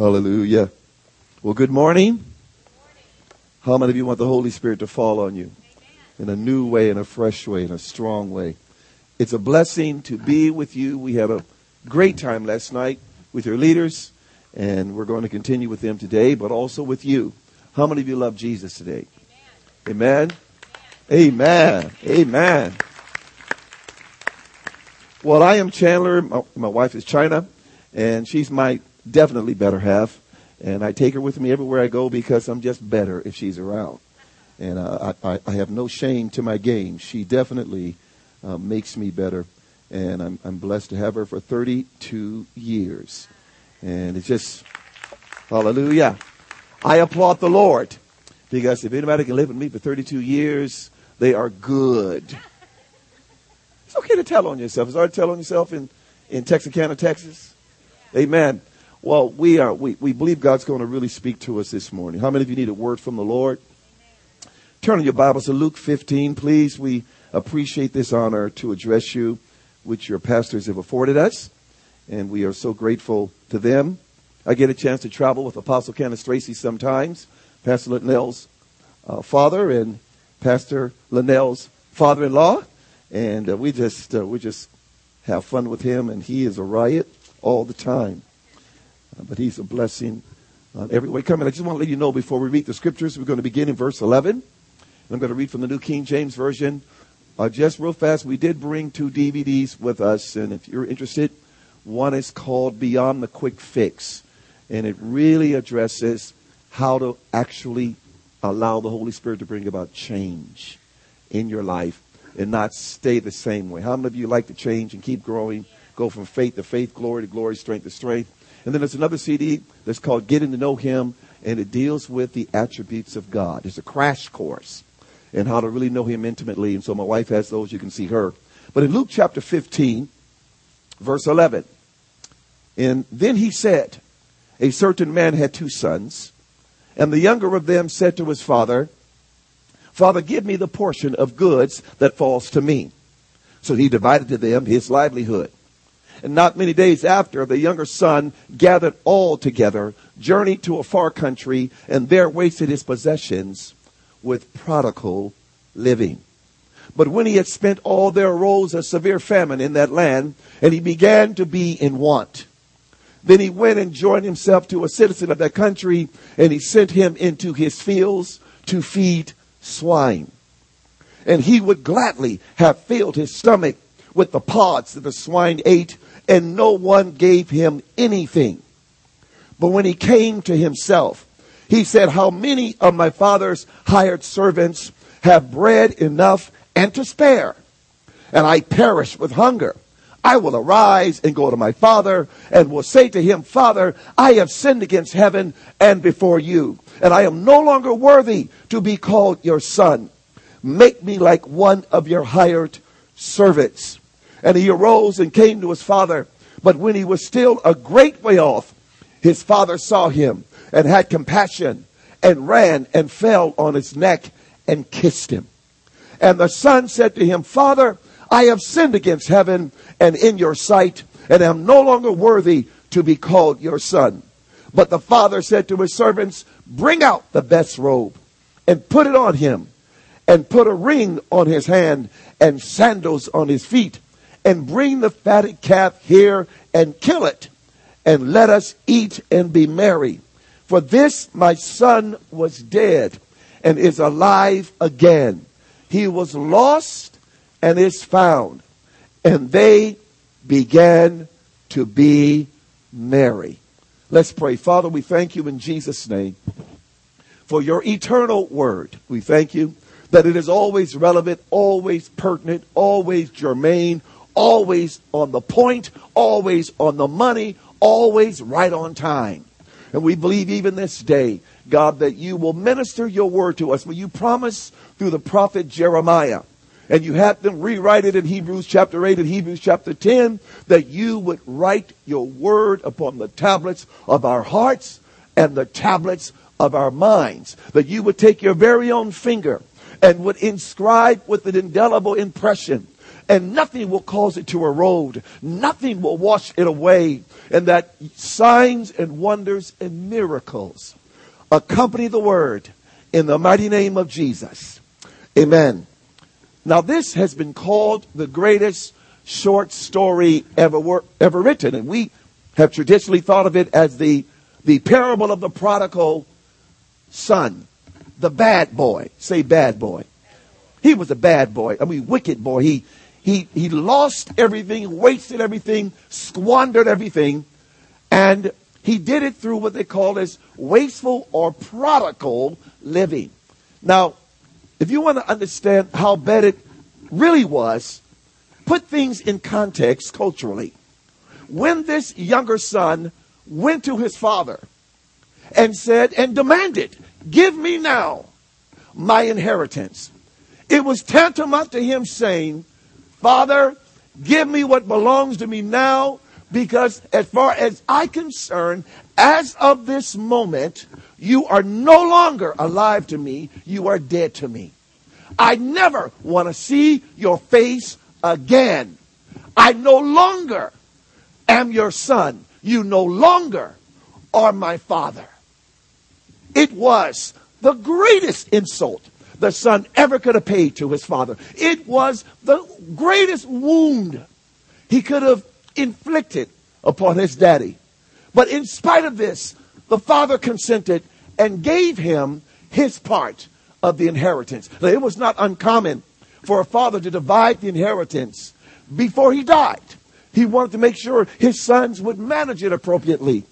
Hallelujah. Well, good morning. How many of you want the Holy Spirit to fall on you in a new way, in a fresh way, in a strong way? It's a blessing to be with you. We had a great time last night with your leaders, and we're going to continue with them today, but also with you. How many of you love Jesus today? Amen. Amen. Amen. Well, I am Chandler. My, my wife is China, and she's my definitely better half. And I take her with me everywhere I go because I'm just better if she's around. And uh, I, I have no shame to my game. She definitely uh, makes me better. And I'm, I'm blessed to have her for 32 years. And it's just, hallelujah. I applaud the Lord because if anybody can live with me for 32 years, they are good. It's okay to tell on yourself. It's hard to tell on yourself in, in Texarkana, Texas. Amen. Well, we are we, we believe God's going to really speak to us this morning. How many of you need a word from the Lord? Turn in your Bibles to Luke 15, please. We appreciate this honor to address you, which your pastors have afforded us, and we are so grateful to them. I get a chance to travel with Apostle Kenneth Tracy sometimes, Pastor Linnell's uh, father and Pastor Linnell's father-in-law, and uh, we just uh, we just have fun with him, and he is a riot all the time. But he's a blessing on every way coming. I just want to let you know before we read the scriptures, we're going to begin in verse 11. And I'm going to read from the New King James Version. Uh, just real fast, we did bring two DVDs with us, and if you're interested, one is called Beyond the Quick Fix, and it really addresses how to actually allow the Holy Spirit to bring about change in your life and not stay the same way. How many of you like to change and keep growing, go from faith to faith, glory to glory, strength to strength? And then there's another CD that's called Getting to Know Him, and it deals with the attributes of God. It's a crash course in how to really know Him intimately. And so my wife has those. You can see her. But in Luke chapter 15, verse 11, and then he said, A certain man had two sons, and the younger of them said to his father, Father, give me the portion of goods that falls to me. So he divided to them his livelihood. And not many days after, the younger son gathered all together, journeyed to a far country, and there wasted his possessions with prodigal living. But when he had spent all, there arose a severe famine in that land, and he began to be in want. Then he went and joined himself to a citizen of that country, and he sent him into his fields to feed swine. And he would gladly have filled his stomach with the pods that the swine ate and no one gave him anything. But when he came to himself, he said, How many of my father's hired servants have bread enough and to spare? And I perish with hunger. I will arise and go to my father and will say to him, Father, I have sinned against heaven and before you, and I am no longer worthy to be called your son. Make me like one of your hired servants. And he arose and came to his father. But when he was still a great way off, his father saw him and had compassion and ran and fell on his neck and kissed him. And the son said to him, Father, I have sinned against heaven and in your sight and am no longer worthy to be called your son. But the father said to his servants, bring out the best robe and put it on him and put a ring on his hand and sandals on his feet and bring the fatted calf here and kill it, and let us eat and be merry. For this my son was dead and is alive again. He was lost and is found. And they began to be merry. Let's pray. Father, we thank you in Jesus' name for your eternal word. We thank you that it is always relevant, always pertinent, always germane, always on the point, always on the money, always right on time. And we believe even this day, God, that you will minister your word to us. Will you promise through the prophet Jeremiah, and you had them rewrite it in Hebrews chapter 8 and Hebrews chapter 10, that you would write your word upon the tablets of our hearts and the tablets of our minds. That you would take your very own finger and would inscribe with an indelible impression and nothing will cause it to erode. Nothing will wash it away. And that signs and wonders and miracles accompany the word in the mighty name of Jesus. Amen. Now, this has been called the greatest short story ever, wor- ever written, and we have traditionally thought of it as the, the parable of the prodigal son, the bad boy. Say bad boy. He was a bad boy. I mean, wicked boy. He, he, he lost everything, wasted everything, squandered everything, and he did it through what they call as wasteful or prodigal living. Now, if you want to understand how bad it really was, put things in context culturally. When this younger son went to his father and said and demanded, Give me now my inheritance. It was tantamount to him saying, Father, give me what belongs to me now because as far as I concern, as of this moment, you are no longer alive to me. You are dead to me. I never want to see your face again. I no longer am your son. You no longer are my father. It was the greatest insult the son ever could have paid to his father. It was the greatest wound he could have inflicted upon his daddy. But in spite of this, the father consented and gave him his part of the inheritance. Now, it was not uncommon for a father to divide the inheritance before he died. He wanted to make sure his sons would manage it appropriately.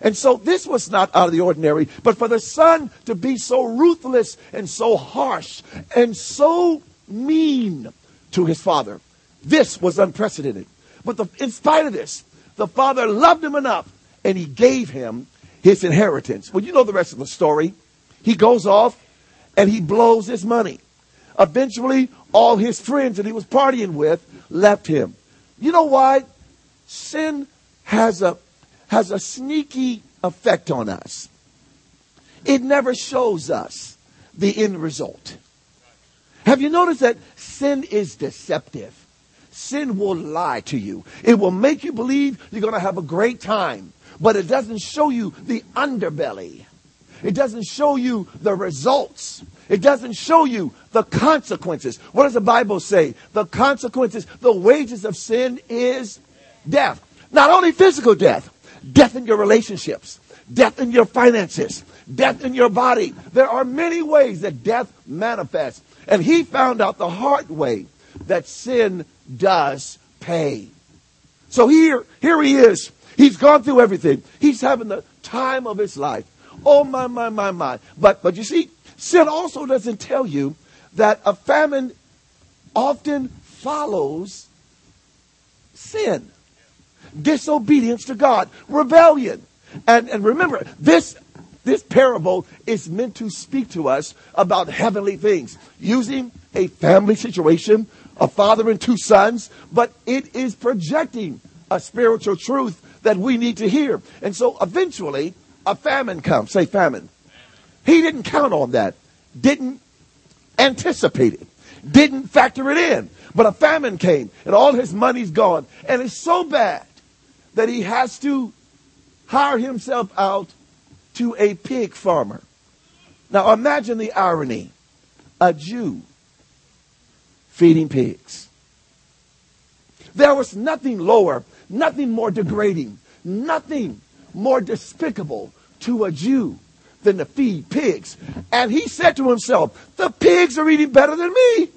And so this was not out of the ordinary, but for the son to be so ruthless and so harsh and so mean to his father, this was unprecedented. But the, in spite of this, the father loved him enough and he gave him his inheritance. Well, you know the rest of the story. He goes off and he blows his money. Eventually, all his friends that he was partying with left him. You know why? Sin has a, has a sneaky effect on us. It never shows us the end result. Have you noticed that sin is deceptive? Sin will lie to you. It will make you believe you're going to have a great time, but it doesn't show you the underbelly. It doesn't show you the results. It doesn't show you the consequences. What does the Bible say? The consequences, the wages of sin is death. Not only physical death, death in your relationships, death in your finances, death in your body. There are many ways that death manifests. And he found out the hard way that sin does pay. So here, here he is. He's gone through everything. He's having the time of his life. Oh my, my, my, my. But, but you see, sin also doesn't tell you that a famine often follows sin, disobedience to God, rebellion. And, and remember, this, this parable is meant to speak to us about heavenly things using a family situation a father and two sons, but it is projecting a spiritual truth that we need to hear. And so eventually a famine comes. Say famine. He didn't count on that. Didn't anticipate it. Didn't factor it in. But a famine came and all his money's gone. And it's so bad that he has to hire himself out to a pig farmer. Now imagine the irony. A Jew feeding pigs. There was nothing lower, nothing more degrading, nothing more despicable to a Jew than to feed pigs. And he said to himself, The pigs are eating better than me.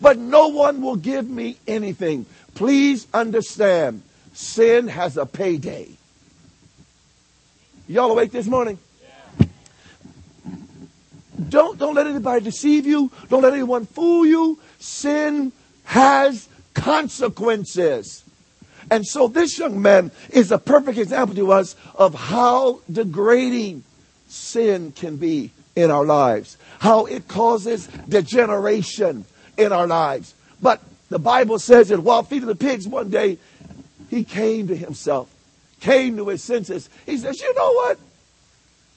But no one will give me anything. Please understand, sin has a payday. Y'all awake this morning? Don't, don't let anybody deceive you. Don't let anyone fool you. Sin has consequences. And so this young man is a perfect example to us of how degrading sin can be in our lives, how it causes degeneration in our lives. But the Bible says that while feeding the pigs one day, he came to himself, came to his senses. He says, You know what?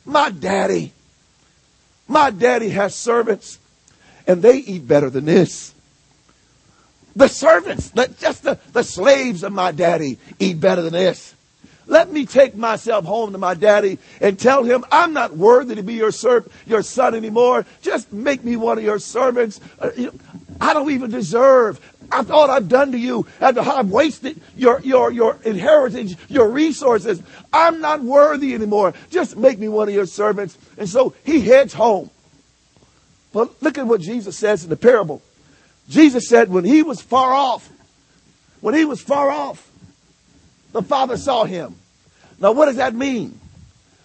My daddy, my daddy has servants and they eat better than this. the servants, just the, the slaves of my daddy eat better than this. Let me take myself home to my daddy and tell him I'm not worthy to be your servant, your son anymore. Just make me one of your servants. Uh, I don't even deserve after all I've done to you, after how I've wasted your, your, your inheritance, your resources. I'm not worthy anymore. Just make me one of your servants. And so he heads home. But look at what Jesus says in the parable. Jesus said when he was far off, when he was far off, the Father saw him. Now, what does that mean?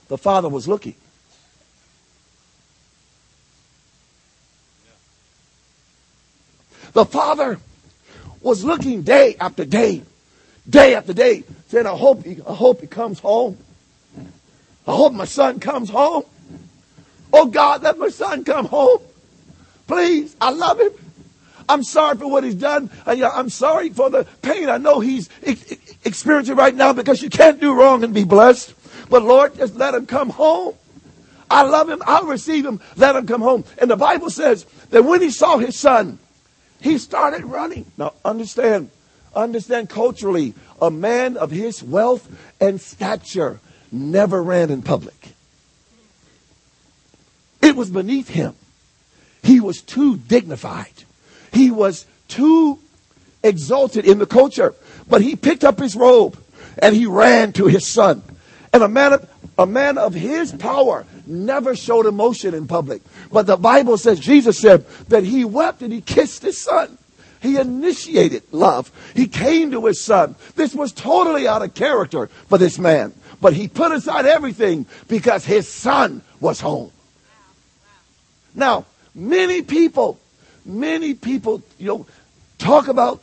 The Father was looking. The Father was looking day after day, day after day, saying, I hope he, I hope he comes home. I hope my son comes home. Oh God, let my son come home. Please, I love him. I'm sorry for what he's done. Uh, I'm sorry for the pain I know he's experiencing right now because you can't do wrong and be blessed. But Lord, just let him come home. I love him. I'll receive him. Let him come home. And the Bible says that when he saw his son, he started running. Now understand, understand culturally, a man of his wealth and stature never ran in public. It was beneath him. He was too dignified. He was too exalted in the culture. But he picked up his robe and he ran to his son. And a man of, a man of his power never showed emotion in public. But the Bible says, Jesus said that he wept and he kissed his son. He initiated love. He came to his son. This was totally out of character for this man. But he put aside everything because his son was home. Now, many people Many people, you know, talk about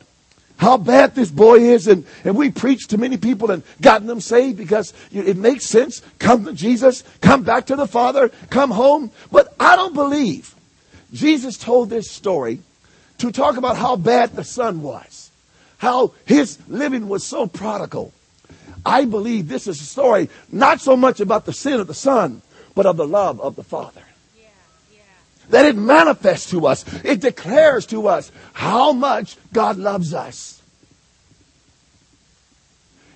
how bad this boy is, and, and we preach to many people and gotten them saved because it makes sense. Come to Jesus, come back to the Father, come home. But I don't believe Jesus told this story to talk about how bad the son was, how his living was so prodigal. I believe this is a story not so much about the sin of the son, but of the love of the Father that it manifests to us. It declares to us how much God loves us.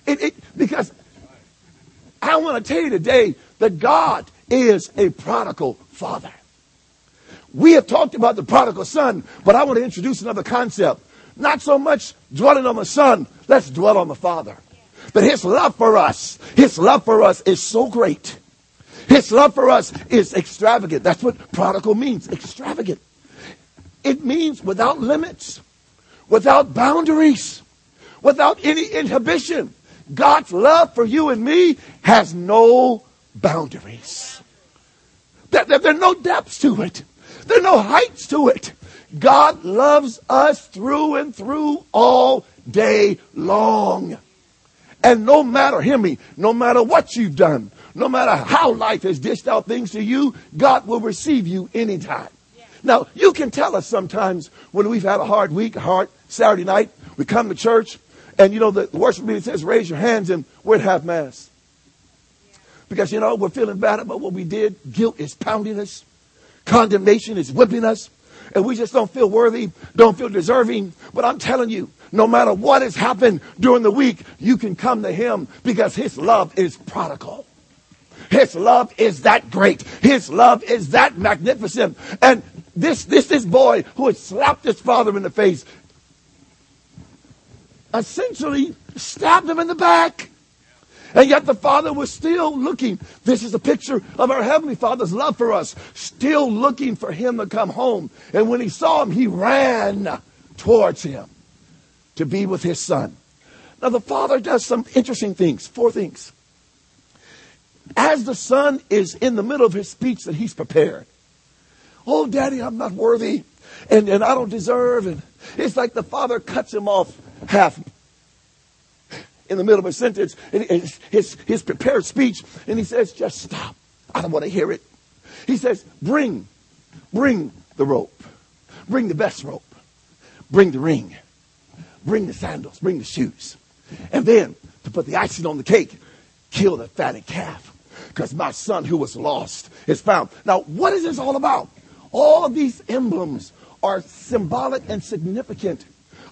It, it, because I want to tell you today that God is a prodigal father. We have talked about the prodigal son, but I want to introduce another concept. Not so much dwelling on the son, let's dwell on the father. But his love for us, his love for us is so great his love for us is extravagant. That's what prodigal means extravagant. It means without limits, without boundaries, without any inhibition. God's love for you and me has no boundaries. There, there, there are no depths to it. There are no heights to it. God loves us through and through all day long. And no matter, hear me, no matter what you've done, no matter how life has dished out things to you, God will receive you anytime. Now, you can tell us sometimes when we've had a hard week, a hard Saturday night, we come to church, and you know, the worship meeting says, raise your hands, and we're at half mass. Because, you know, we're feeling bad about what we did. Guilt is pounding us. Condemnation is whipping us. And we just don't feel worthy, don't feel deserving. But I'm telling you, no matter what has happened during the week, you can come to Him because His love is prodigal. His love is that great. His love is that magnificent. And this, this, this boy who had slapped his father in the face essentially stabbed him in the back. And yet the Father was still looking. This is a picture of our Heavenly Father's love for us, still looking for him to come home. And when he saw him, he ran towards him to be with his son. Now the Father does some interesting things, four things as the son is in the middle of his speech that he's prepared. Oh, daddy, I'm not worthy and, and I don't deserve. And it's like the father cuts him off half in the middle of a sentence, his, his, his prepared speech, and he says, just stop. I don't want to hear it. He says, bring, bring the rope. Bring the best rope. Bring the ring. Bring the sandals. Bring the shoes. And then, to put the icing on the cake, kill the fatted calf because my son who was lost is found. Now, what is this all about? All of these emblems are symbolic and significant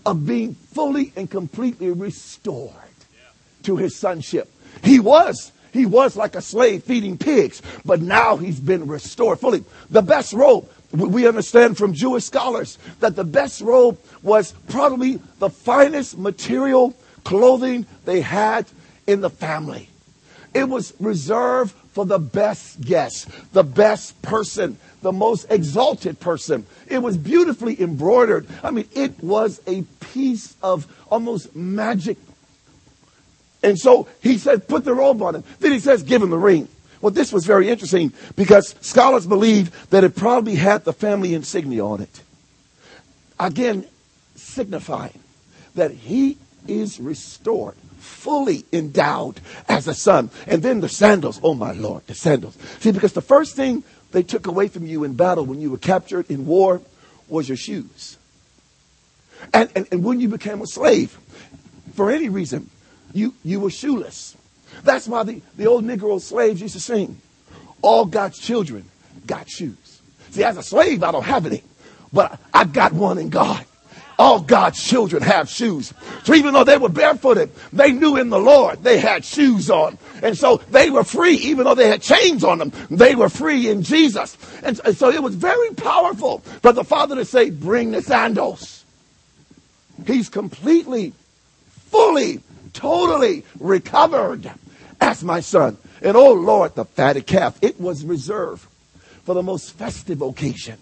of being fully and completely restored to his sonship. He was. He was like a slave feeding pigs, but now he's been restored fully. The best robe, we understand from Jewish scholars that the best robe was probably the finest material clothing they had in the family. It was reserved for the best guest, the best person, the most exalted person. It was beautifully embroidered. I mean, it was a piece of almost magic. And so he said, put the robe on him. Then he says, give him the ring. Well, this was very interesting because scholars believe that it probably had the family insignia on it. Again, signifying that he is restored fully endowed as a son. And then the sandals. Oh my Lord, the sandals. See, because the first thing they took away from you in battle when you were captured in war was your shoes. And, and, and when you became a slave, for any reason, you, you were shoeless. That's why the, the old Negro slaves used to sing, all God's children got shoes. See, as a slave, I don't have any, but I've got one in God. All God's children have shoes. So even though they were barefooted, they knew in the Lord they had shoes on. And so they were free, even though they had chains on them. They were free in Jesus. And so it was very powerful for the Father to say, bring the sandals. He's completely, fully, totally recovered as my son. And oh Lord, the fatted calf, it was reserved for the most festive occasion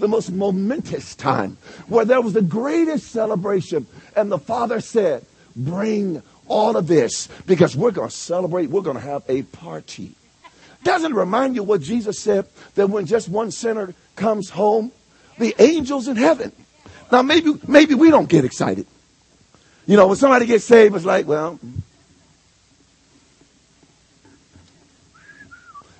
the most momentous time where there was the greatest celebration. And the father said, Bring all of this because we're going to celebrate, we're going to have a party. Doesn't remind you what Jesus said that when just one sinner comes home, the angels in heaven. Now maybe maybe we don't get excited. You know, when somebody gets saved, it's like, well,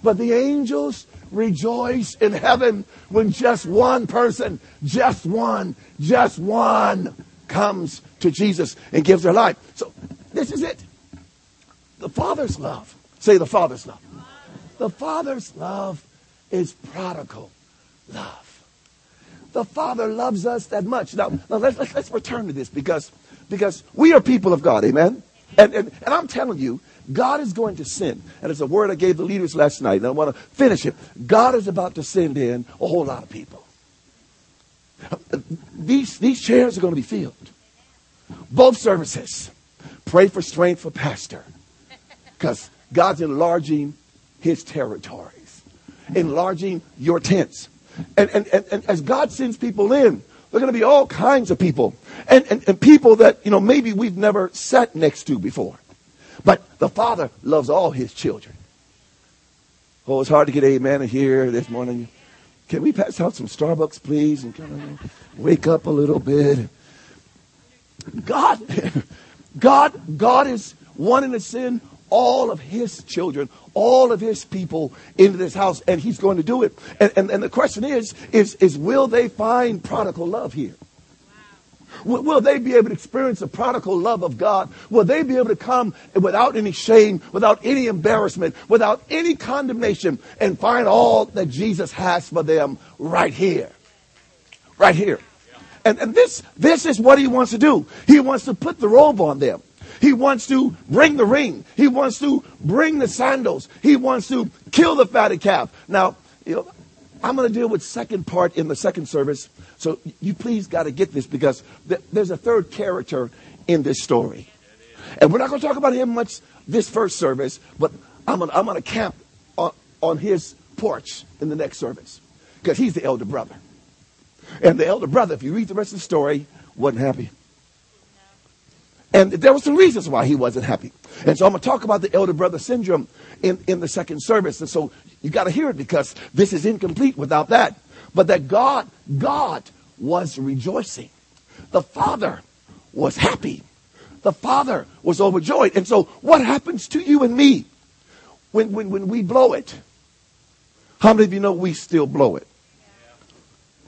but the angels rejoice in heaven when just one person, just one, just one comes to Jesus and gives their life. So this is it. The Father's love. Say the Father's love. The Father's love is prodigal love. The Father loves us that much. Now, now let's, let's, let's return to this because, because we are people of God. Amen. And, and, and I'm telling you, God is going to send, and it's a word I gave the leaders last night, and I want to finish it. God is about to send in a whole lot of people. These, these chairs are going to be filled. Both services. Pray for strength for Pastor. Because God's enlarging his territories, enlarging your tents. And, and, and, and as God sends people in, there are going to be all kinds of people. And, and, and people that, you know, maybe we've never sat next to before. But the Father loves all his children. Oh, it's hard to get amen here this morning. Can we pass out some Starbucks, please, and kind of wake up a little bit? God, God, God is wanting to send all of his children, all of his people into this house, and he's going to do it. And, and, and the question is, is, is will they find prodigal love here? Will, they be able to experience the prodigal love of God? Will they be able to come without any shame, without any embarrassment, without any condemnation, and find all that Jesus has for them right here? Right here. And, and this, this is what he wants to do. He wants to put the robe on them. He wants to bring the ring. He wants to bring the sandals. He wants to kill the fatted calf. Now, you know, I'm going to deal with second part in the second service. So you please got to get this because th- there's a third character in this story. And we're not going to talk about him much this first service, but I'm going I'm to camp on, on his porch in the next service because he's the elder brother. And the elder brother, if you read the rest of the story, wasn't happy. And there were some reasons why he wasn't happy. And so I'm going to talk about the elder brother syndrome in, in the second service. And so you got to hear it because this is incomplete without that. But that God, God was rejoicing. The Father was happy. The Father was overjoyed. And so what happens to you and me when, when, when we blow it? How many of you know we still blow it?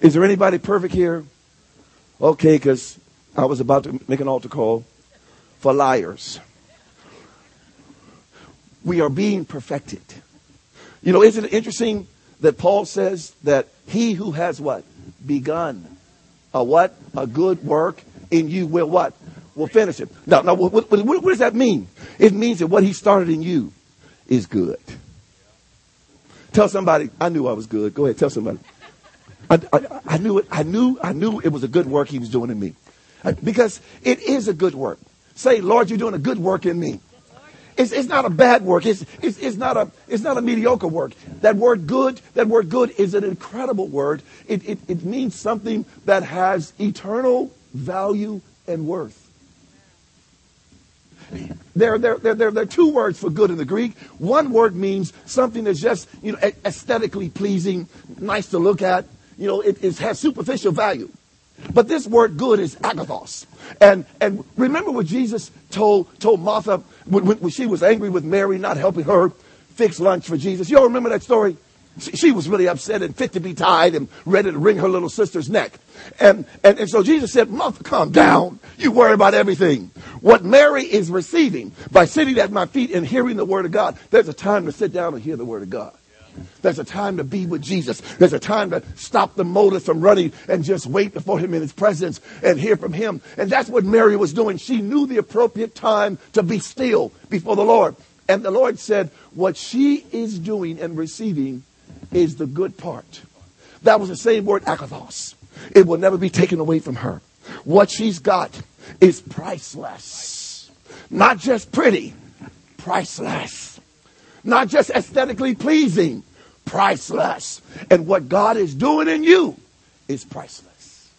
Is there anybody perfect here? Okay, because I was about to make an altar call for liars. We are being perfected. You know, isn't it interesting that Paul says that he who has what? Begun a what? A good work in you will what? Will finish it. Now, now what, what, what does that mean? It means that what he started in you is good. Tell somebody, I knew I was good. Go ahead, tell somebody. I, I, I, knew it. I knew. I knew it was a good work He was doing in me, because it is a good work. Say, Lord, you're doing a good work in me. It's, it's not a bad work. It's, it's, it's, not a, it's not a mediocre work. That word good, that word good is an incredible word. It, it, it means something that has eternal value and worth. There, there, there, there, there are two words for good in the Greek. One word means something that's just, you know, aesthetically pleasing, nice to look at. You know, it, it has superficial value. But this word good is agathos. And, and remember what Jesus told, told Martha when, when she was angry with Mary not helping her fix lunch for Jesus. You all remember that story? She, she was really upset and fit to be tied and ready to wring her little sister's neck. And, and, and so Jesus said, Martha, calm down. You worry about everything. What Mary is receiving by sitting at my feet and hearing the word of God, there's a time to sit down and hear the word of God. There's a time to be with Jesus. There's a time to stop the motive from running and just wait before him in his presence and hear from him. And that's what Mary was doing. She knew the appropriate time to be still before the Lord. And the Lord said, what she is doing and receiving is the good part. That was the same word, agathos. It will never be taken away from her. What she's got is priceless. Not just pretty, priceless. Not just aesthetically pleasing, priceless. And what God is doing in you is priceless.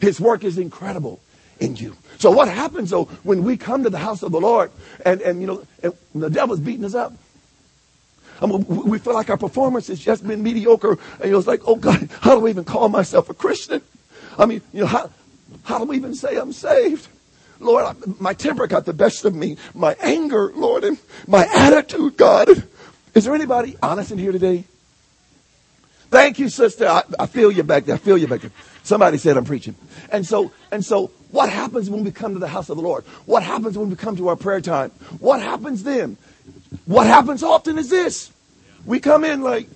His work is incredible in you. So what happens though when we come to the house of the Lord and, and you know and the devil's beating us up? I mean, we feel like our performance has just been mediocre. And it's like, oh God, how do I even call myself a Christian? I mean, you know, how, how do we even say I'm saved? Lord, my temper got the best of me. My anger, Lord, and my attitude, God. Is there anybody honest in here today? Thank you, sister. I, I feel you back there. I feel you back there. Somebody said I'm preaching. And so, and so what happens when we come to the house of the Lord? What happens when we come to our prayer time? What happens then? What happens often is this. We come in like,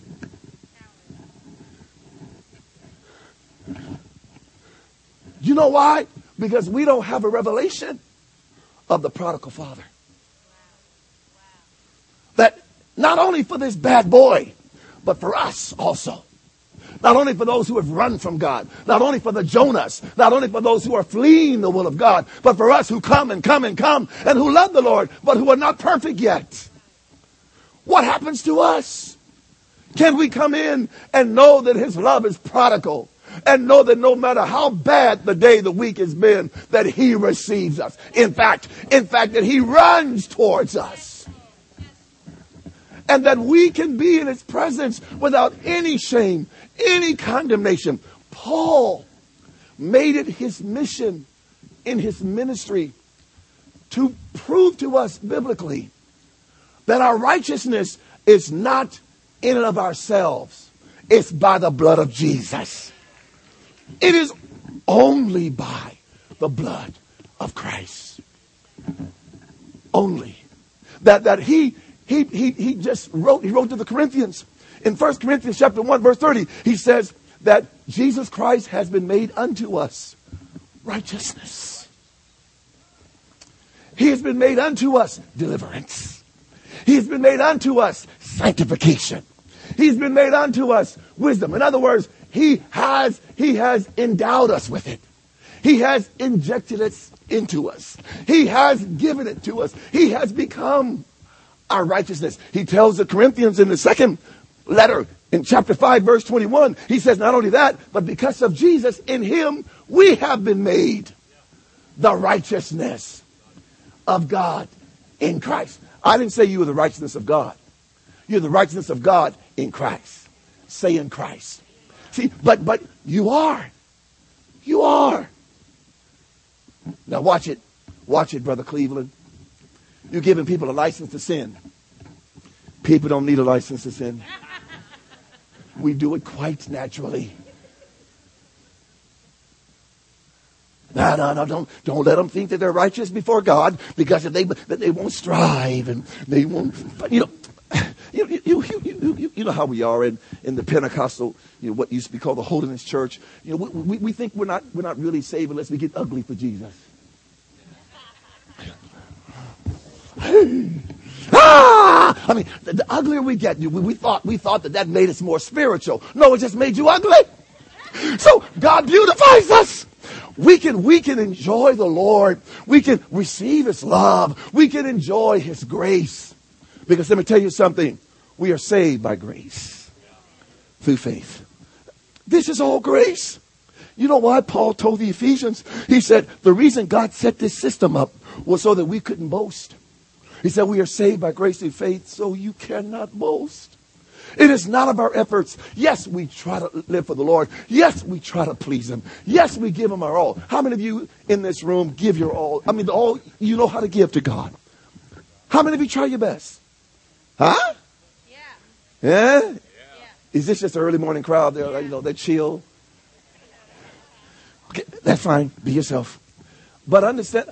you know why? Because we don't have a revelation of the prodigal father. That not only for this bad boy, but for us also. Not only for those who have run from God, not only for the Jonahs, not only for those who are fleeing the will of God, but for us who come and come and come and who love the Lord, but who are not perfect yet. What happens to us? Can we come in and know that His love is prodigal? And know that no matter how bad the day, the week has been, that He receives us. In fact, in fact, that He runs towards us and that we can be in his presence without any shame, any condemnation. Paul made it his mission in his ministry to prove to us biblically that our righteousness is not in and of ourselves. It's by the blood of Jesus. It is only by the blood of Christ. Only. That, that he, he, he, he just wrote, he wrote to the Corinthians. In 1 Corinthians chapter 1, verse 30, he says that Jesus Christ has been made unto us righteousness. He has been made unto us deliverance. He has been made unto us sanctification. He's been made unto us wisdom. In other words, he has, he has endowed us with it. He has injected it into us. He has given it to us. He has become our righteousness. He tells the Corinthians in the second letter in chapter 5 verse 21, he says not only that, but because of Jesus in him, we have been made the righteousness of God in Christ. I didn't say you were the righteousness of God. You're the righteousness of God in Christ. Say in Christ. See, but but you are. You are. Now watch it. Watch it, Brother Cleveland. You're giving people a license to sin. People don't need a license to sin. We do it quite naturally. No, no, no, don't, don't let them think that they're righteous before God because if they, that they won't strive and they won't, you know, you, know how we are in, in the Pentecostal, you know, what used to be called the Holiness Church. You know, we, we, we think we're not, we're not really saved unless we get ugly for Jesus. ah! I mean, the, the, uglier we get, we, we, thought, we thought that that made us more spiritual. No, it just made you ugly. So God beautifies us. We can, we can enjoy the Lord. We can receive His love. We can enjoy His grace. Because let me tell you something. We are saved by grace through faith. This is all grace. You know why Paul told the Ephesians? He said the reason God set this system up was so that we couldn't boast. He said we are saved by grace through faith, so you cannot boast. It is not of our efforts. Yes, we try to live for the Lord. Yes, we try to please Him. Yes, we give Him our all. How many of you in this room give your all? I mean, all you know how to give to God. How many of you try your best? Huh? Yeah. Yeah? Is this just an early morning crowd? They're, you know, they're chill. Okay, that's fine. Be yourself. But understand,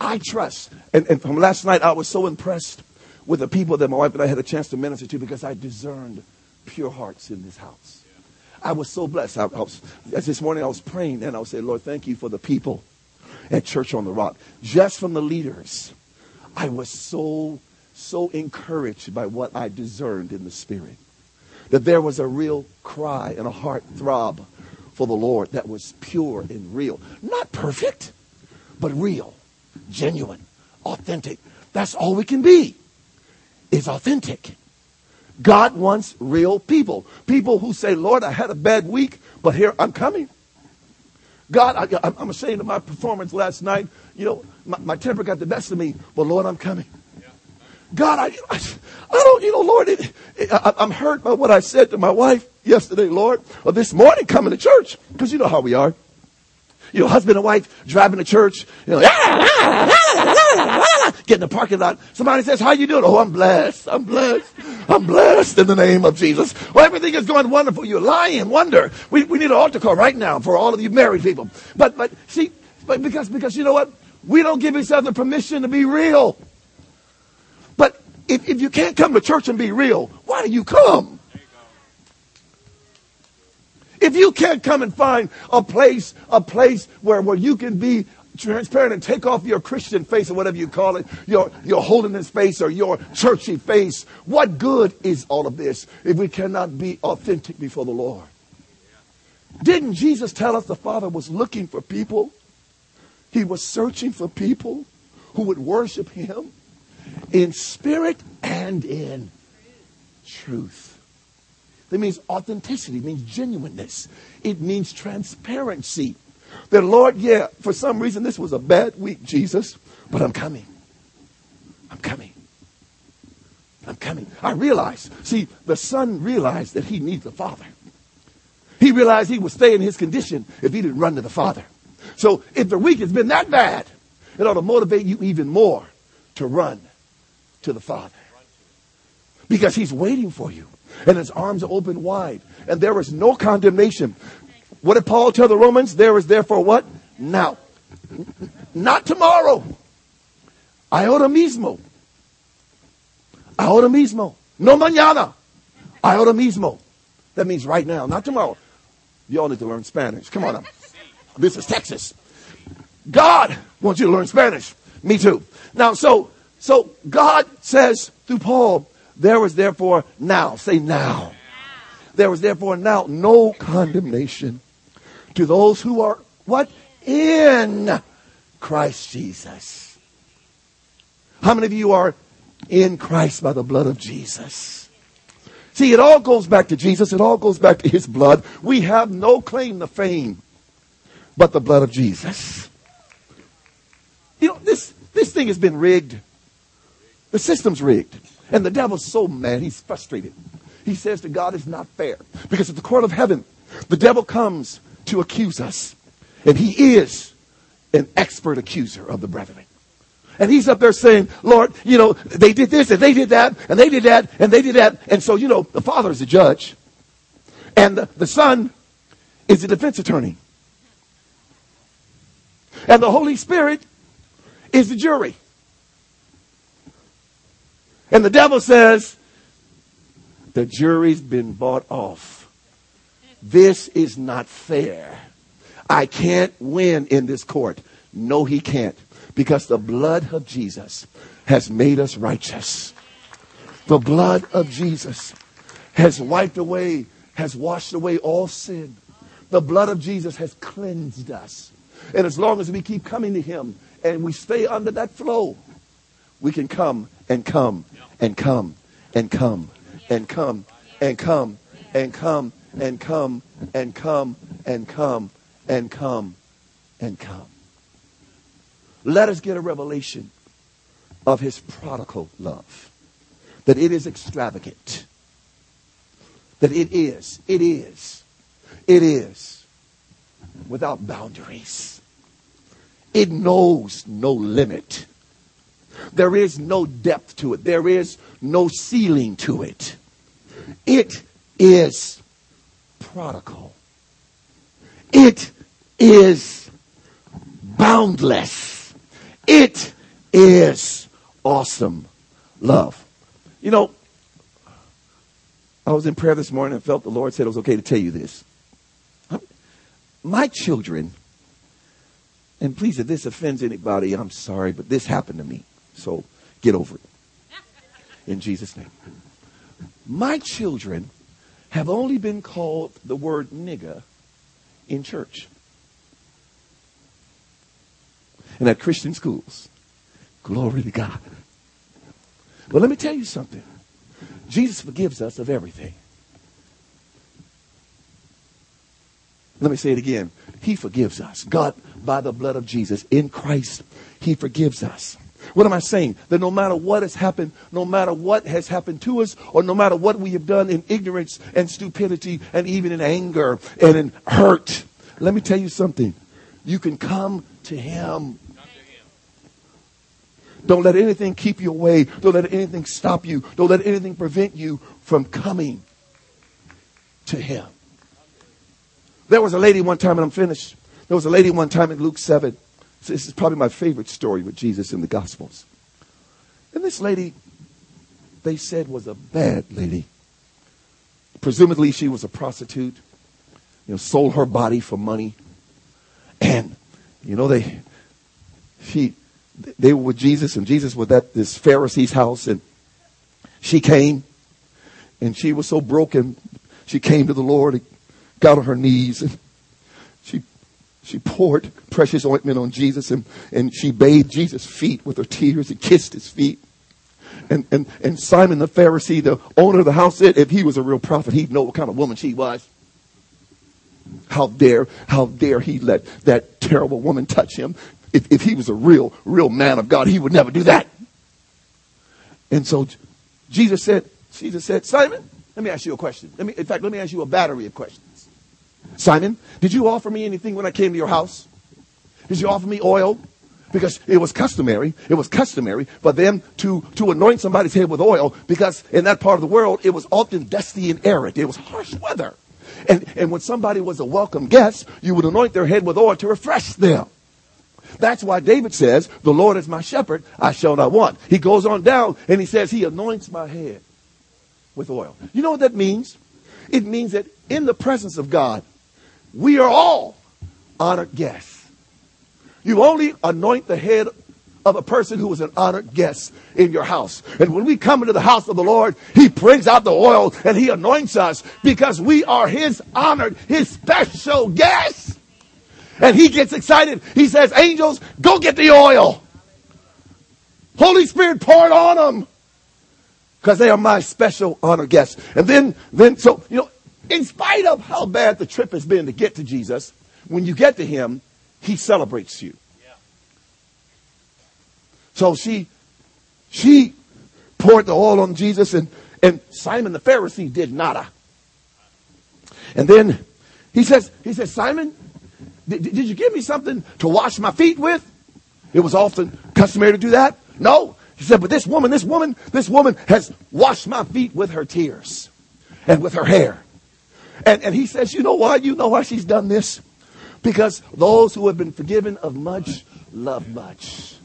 I trust. And, and from last night, I was so impressed with the people that my wife and I had a chance to minister to because I discerned pure hearts in this house. I was so blessed. I, I was, this morning I was praying and I was saying, Lord, thank you for the people at Church on the Rock. Just from the leaders, I was so, so encouraged by what I discerned in the Spirit. That there was a real cry and a heart throb for the Lord that was pure and real. Not perfect, but real, genuine, authentic. That's all we can be is authentic. God wants real people. People who say, Lord, I had a bad week, but here I'm coming. God, I, am ashamed of my performance last night. You know, my, my, temper got the best of me, but Lord, I'm coming. God, I, I, don't, you know, Lord, it, it, I, I'm hurt by what I said to my wife yesterday, Lord, or this morning coming to church, because you know how we are. You know, husband and wife driving to church, you know, get in the parking lot. Somebody says, how you doing? Oh, I'm blessed. I'm blessed. I'm blessed in the name of Jesus. Well, everything is going wonderful. You lie and wonder. We, we need an altar call right now for all of you married people. But, but see, but because, because you know what? We don't give each other permission to be real. If, if you can't come to church and be real, why do you come? If you can't come and find a place, a place where, where you can be transparent and take off your Christian face or whatever you call it, your, your holiness face or your churchy face, what good is all of this if we cannot be authentic before the Lord? Didn't Jesus tell us the Father was looking for people? He was searching for people who would worship Him in spirit and in truth. That means authenticity, it means genuineness, it means transparency. That, Lord, yeah, for some reason this was a bad week, Jesus, but I'm coming. I'm coming. I'm coming. I realize. see, the son realized that he needs the father. He realized he would stay in his condition if he didn't run to the father. So if the week has been that bad, it ought to motivate you even more to run to the father. Because he's waiting for you and his arms are open wide. And there is no condemnation. What did Paul tell the Romans? There is therefore what? Now. Not tomorrow. Ahora mismo. Ahora mismo. No mañana. Ahora mismo. That means right now, not tomorrow. You all need to learn Spanish. Come on now. This is Texas. God wants you to learn Spanish. Me too. Now, so, so God says through Paul, there was therefore now, say now. There was therefore now no condemnation to those who are what? In Christ Jesus. How many of you are in Christ by the blood of Jesus? See, it all goes back to Jesus. It all goes back to his blood. We have no claim to fame but the blood of Jesus. You know, this, this thing has been rigged. The system's rigged. And the devil's so mad, he's frustrated. He says to God, it's not fair. Because at the court of heaven, the devil comes to accuse us. And he is an expert accuser of the brethren. And he's up there saying, Lord, you know, they did this and they did that and they did that and they did that. And so, you know, the father is the judge. And the, the son is the defense attorney. And the Holy Spirit is the jury. And the devil says, The jury's been bought off. This is not fair. I can't win in this court. No, he can't. Because the blood of Jesus has made us righteous. The blood of Jesus has wiped away, has washed away all sin. The blood of Jesus has cleansed us. And as long as we keep coming to him and we stay under that flow, we can come and come and come and come and come and come and come and come and come and come and come and come. Let us get a revelation of his prodigal love. That it is extravagant. That it is, it is, it is without boundaries. It knows no limit. There is no depth to it. There is no ceiling to it. It is prodigal. It is boundless. It is awesome love. You know, I was in prayer this morning and felt the Lord said it was okay to tell you this. My children, and please, if this offends anybody, I'm sorry, but this happened to me. So get over it. In Jesus' name. My children have only been called the word nigger in church and at Christian schools. Glory to God. But let me tell you something. Jesus forgives us of everything. Let me say it again. He forgives us. God, by the blood of Jesus, in Christ, He forgives us. What am I saying? That no matter what has happened, no matter what has happened to us, or no matter what we have done in ignorance and stupidity and even in anger and in hurt, let me tell you something. You can come to Him. Don't let anything keep you away. Don't let anything stop you. Don't let anything prevent you from coming to Him. There was a lady one time, and I'm finished. There was a lady one time in Luke 7 this is probably my favorite story with Jesus in the Gospels. And this lady, they said, was a bad lady. Presumably, she was a prostitute, you know, sold her body for money. And, you know, they, she, they were with Jesus, and Jesus was at this Pharisee's house, and she came, and she was so broken. She came to the Lord and got on her knees, and she poured precious ointment on Jesus and, and she bathed Jesus' feet with her tears and kissed his feet. And, and, and Simon the Pharisee, the owner of the house, said if he was a real prophet, he'd know what kind of woman she was. How dare, how dare he let that terrible woman touch him? If, if he was a real, real man of God, he would never do that. And so Jesus said, Jesus said, Simon, let me ask you a question. Let me, in fact, let me ask you a battery of questions. Simon, did you offer me anything when I came to your house? Did you offer me oil? Because it was customary, it was customary for them to, to anoint somebody's head with oil because in that part of the world it was often dusty and arid. It was harsh weather. And, and when somebody was a welcome guest, you would anoint their head with oil to refresh them. That's why David says, The Lord is my shepherd, I shall not want. He goes on down and he says, He anoints my head with oil. You know what that means? It means that in the presence of God, we are all honored guests. You only anoint the head of a person who is an honored guest in your house. And when we come into the house of the Lord, He brings out the oil and He anoints us because we are His honored, His special guests. And He gets excited. He says, Angels, go get the oil. Holy Spirit, pour it on them because they are my special honored guests. And then, then, so, you know, in spite of how bad the trip has been to get to Jesus, when you get to him, he celebrates you. Yeah. So she, she poured the oil on Jesus and, and Simon the Pharisee did nada. And then he says, he says, Simon, did, did you give me something to wash my feet with? It was often customary to do that. No. He said, but this woman, this woman, this woman has washed my feet with her tears and with her hair. And, and he says, You know why? You know why she's done this? Because those who have been forgiven of much love much.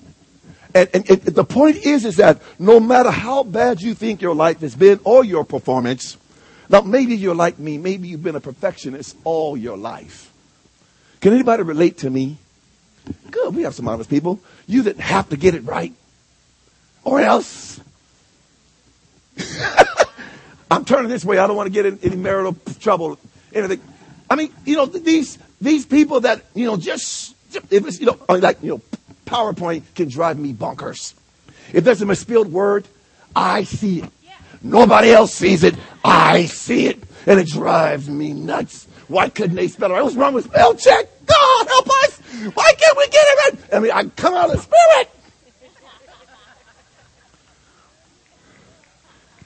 And, and, and, the point is, is that no matter how bad you think your life has been or your performance, Now, maybe you're like me. Maybe you've been a perfectionist all your life. Can anybody relate to me? Good. We have some honest people. You that have to get it right. Or else. I'm turning this way. I don't want to get in any marital trouble. Anything. I mean, you know, these these people that you know just if it's you know like you know PowerPoint can drive me bonkers. If there's a misspelled word, I see it. Nobody else sees it. I see it, and it drives me nuts. Why couldn't they spell it? What's wrong with spell check? God help us! Why can't we get it right? I mean, I come out of the spirit.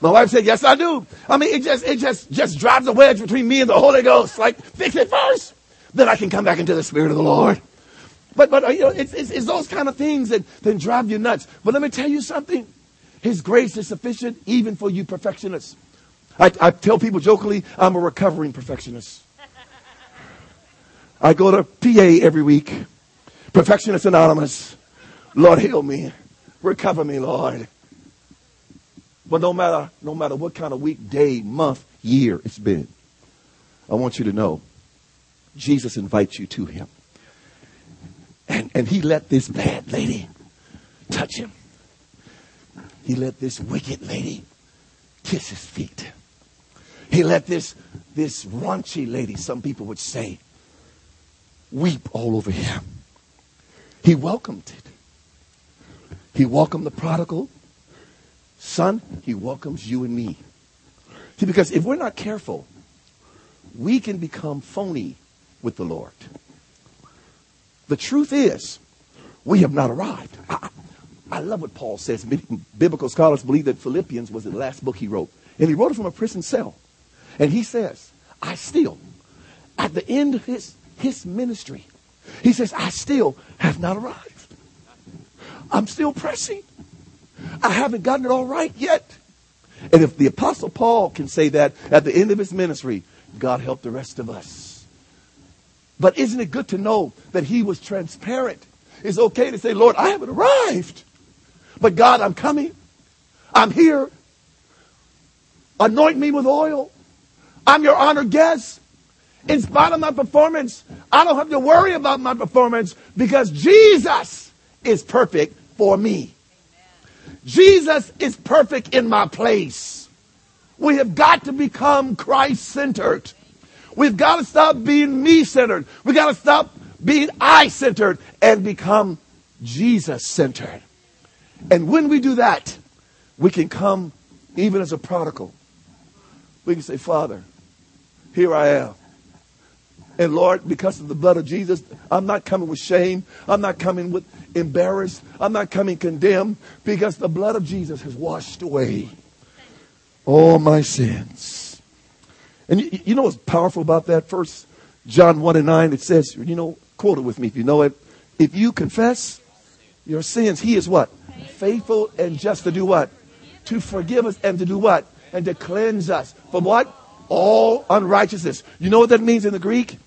My wife said, yes, I do. I mean, it just, it just, just drives a wedge between me and the Holy Ghost. Like, fix it first. Then I can come back into the Spirit of the Lord. But, but, uh, you know, it's, it's, it's those kind of things that, that drive you nuts. But let me tell you something. His grace is sufficient even for you perfectionists. I, I tell people jokingly, I'm a recovering perfectionist. I go to PA every week. Perfectionist Anonymous. Lord, heal me. Recover me, Lord. But no matter, no matter what kind of week, day, month, year it's been, I want you to know Jesus invites you to him. And, and he let this bad lady touch him. He let this wicked lady kiss his feet. He let this, this raunchy lady, some people would say, weep all over him. He welcomed it. He welcomed the prodigal son. He welcomes you and me. See, because if we're not careful, we can become phony with the Lord. The truth is, we have not arrived. I, I love what Paul says. Biblical scholars believe that Philippians was the last book he wrote. And he wrote it from a prison cell. And he says, I still, at the end of his, his ministry, he says, I still have not arrived. I'm still pressing. I haven't gotten it all right yet. And if the Apostle Paul can say that at the end of his ministry, God help the rest of us. But isn't it good to know that he was transparent? It's okay to say, Lord, I haven't arrived. But God, I'm coming. I'm here. Anoint me with oil. I'm your honored guest. In spite of my performance, I don't have to worry about my performance because Jesus is perfect for me. Jesus is perfect in my place. We have got to become Christ centered. We've got to stop being me centered. We've got to stop being I centered and become Jesus centered. And when we do that, we can come even as a prodigal. We can say, Father, here I am. And Lord, because of the blood of Jesus, I'm not coming with shame. I'm not coming with embarrassed. I'm not coming condemned because the blood of Jesus has washed away all my sins. And you, you know what's powerful about that? First John 1 and 9, it says, you know, quote it with me if you know it. If you confess your sins, he is what? Faithful and just to do what? To forgive us and to do what? And to cleanse us from what? All unrighteousness. You know what that means in the Greek?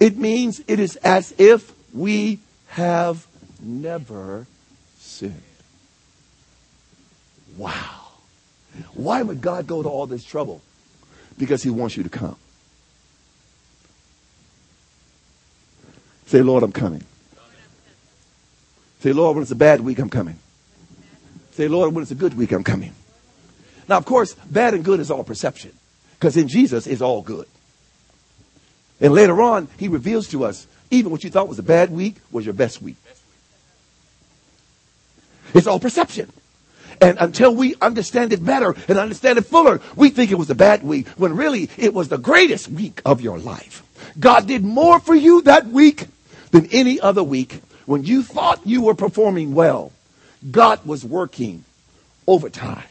It means it is as if we have never sinned. Wow. Why would God go to all this trouble? Because he wants you to come. Say, Lord, I'm coming. Say, Lord, when it's a bad week, I'm coming. Say, Lord, when it's a good week, I'm coming. Now, of course, bad and good is all perception. Because in Jesus is all good. And later on, he reveals to us, even what you thought was a bad week was your best week. It's all perception. And until we understand it better and understand it fuller, we think it was a bad week when really it was the greatest week of your life. God did more for you that week than any other week. When you thought you were performing well, God was working overtime.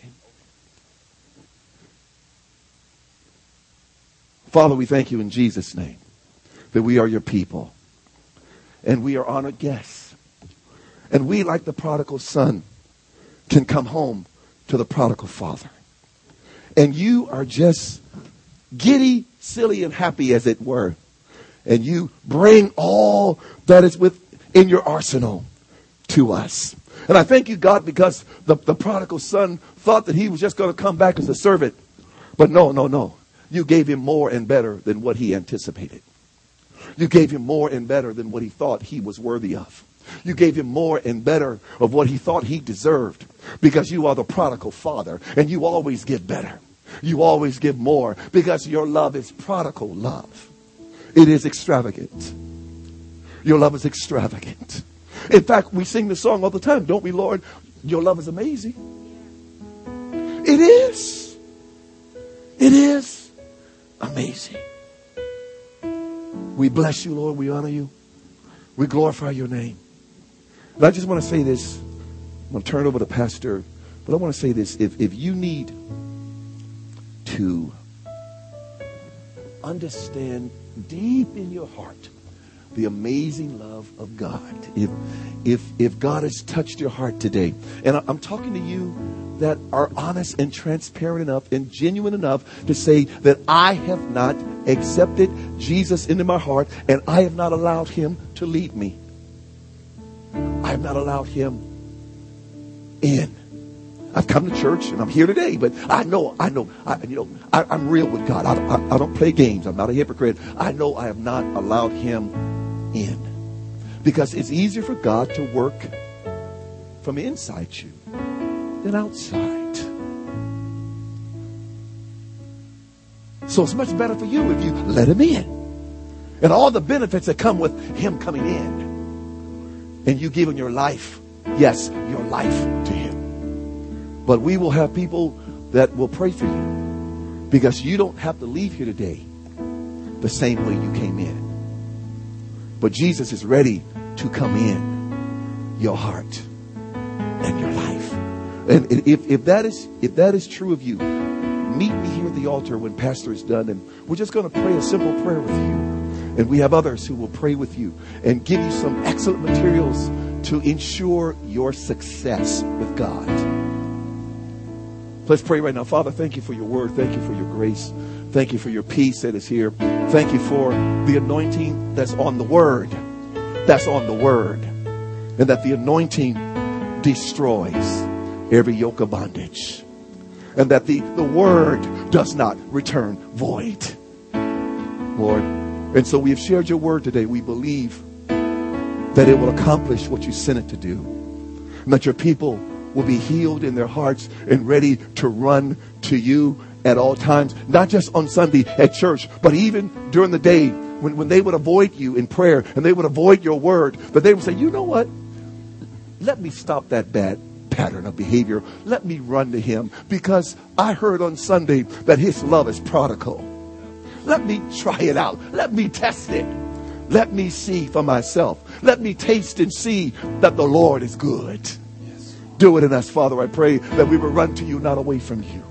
Father, we thank you in Jesus' name that we are your people and we are honored guests. And we, like the prodigal son, can come home to the prodigal father. And you are just giddy, silly, and happy, as it were. And you bring all that is within your arsenal to us. And I thank you, God, because the, the prodigal son thought that he was just going to come back as a servant. But no, no, no. You gave him more and better than what he anticipated. You gave him more and better than what he thought he was worthy of. You gave him more and better of what he thought he deserved because you are the prodigal father and you always give better. You always give more because your love is prodigal love. It is extravagant. Your love is extravagant. In fact, we sing the song all the time, don't we, Lord? Your love is amazing. It is. It is amazing. We bless you, Lord. We honor you. We glorify your name. And I just want to say this. I'm going to turn it over to Pastor, but I want to say this. If, if you need to understand deep in your heart the amazing love of God. If, if, if God has touched your heart today, and I'm talking to you that are honest and transparent enough and genuine enough to say that I have not accepted Jesus into my heart and I have not allowed him to lead me. I have not allowed him in. I've come to church and I'm here today, but I know, I know, I, you know, I, am real with God. I, I, I don't play games. I'm not a hypocrite. I know I have not allowed Him in because it's easier for God to work from inside you than outside. So it's much better for you if you let Him in. And all the benefits that come with Him coming in. And you giving your life, yes, your life to Him. But we will have people that will pray for you because you don't have to leave here today the same way you came in. But Jesus is ready to come in your heart and your life. And if, if that is if that is true of you, meet me here at the altar when Pastor is done, and we're just going to pray a simple prayer with you. And we have others who will pray with you and give you some excellent materials to ensure your success with God. Let's pray right now. Father, thank you for your word. Thank you for your grace. Thank you for your peace that is here. Thank you for the anointing that's on the word. That's on the word. And that the anointing destroys every yoke of bondage. And that the, the word does not return void. Lord. And so we have shared your word today. We believe that it will accomplish what you sent it to do. And that your people will be healed in their hearts and ready to run to you at all times, not just on Sunday at church, but even during the day when, when they would avoid you in prayer and they would avoid your word, but they would say, you know what? Let me stop that bad pattern of behavior. Let me run to him because I heard on Sunday that his love is prodigal. Let me try it out. Let me test it. Let me see for myself. Let me taste and see that the Lord is good. Do it in us, Father. I pray that we will run to you, not away from you.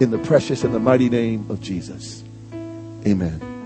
In the precious and the mighty name of Jesus. Amen.